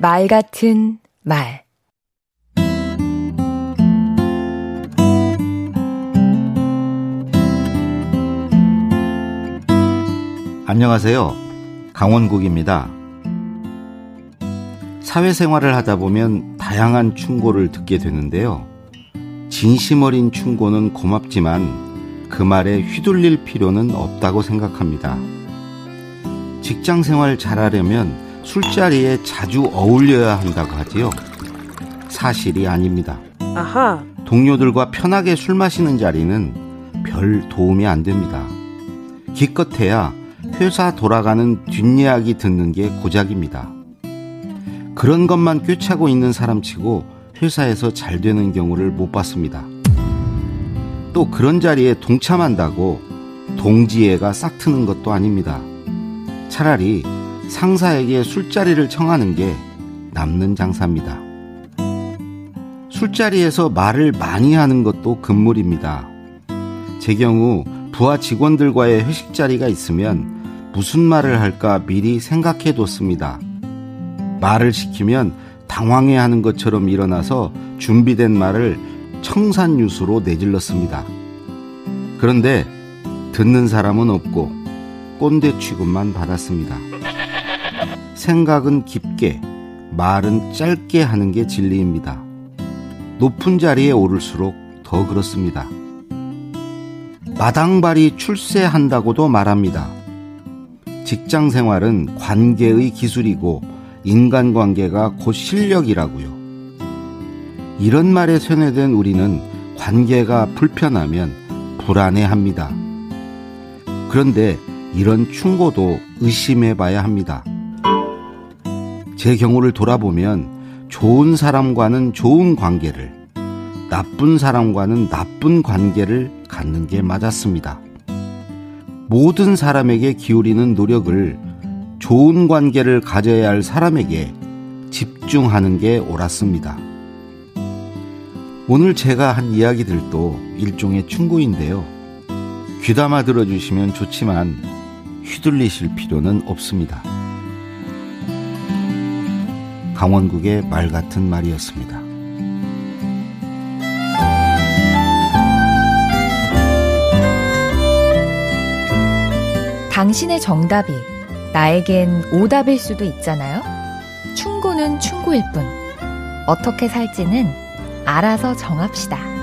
말 같은 말 안녕하세요. 강원국입니다. 사회생활을 하다 보면 다양한 충고를 듣게 되는데요. 진심 어린 충고는 고맙지만 그 말에 휘둘릴 필요는 없다고 생각합니다. 직장 생활 잘하려면 술자리에 자주 어울려야 한다고 하지요. 사실이 아닙니다. 아하. 동료들과 편하게 술 마시는 자리는 별 도움이 안 됩니다. 기껏해야 회사 돌아가는 뒷이야기 듣는 게 고작입니다. 그런 것만 꿰차고 있는 사람치고 회사에서 잘 되는 경우를 못 봤습니다. 또 그런 자리에 동참한다고 동지애가 싹 트는 것도 아닙니다. 차라리 상사에게 술자리를 청하는 게 남는 장사입니다. 술자리에서 말을 많이 하는 것도 금물입니다. 제 경우 부하 직원들과의 회식 자리가 있으면 무슨 말을 할까 미리 생각해 뒀습니다. 말을 시키면 당황해 하는 것처럼 일어나서 준비된 말을 청산유수로 내질렀습니다. 그런데 듣는 사람은 없고 꼰대 취급만 받았습니다. 생각은 깊게, 말은 짧게 하는 게 진리입니다. 높은 자리에 오를수록 더 그렇습니다. 마당발이 출세한다고도 말합니다. 직장 생활은 관계의 기술이고 인간관계가 곧 실력이라고요. 이런 말에 세뇌된 우리는 관계가 불편하면 불안해합니다. 그런데 이런 충고도 의심해 봐야 합니다. 제 경우를 돌아보면 좋은 사람과는 좋은 관계를, 나쁜 사람과는 나쁜 관계를 갖는 게 맞았습니다. 모든 사람에게 기울이는 노력을 좋은 관계를 가져야 할 사람에게 집중하는 게 옳았습니다. 오늘 제가 한 이야기들도 일종의 충고인데요. 귀담아 들어주시면 좋지만 휘둘리실 필요는 없습니다. 강원국의 말 같은 말이었습니다. 당신의 정답이 나에겐 오답일 수도 있잖아요. 충고는 충고일 뿐. 어떻게 살지는 알아서 정합시다.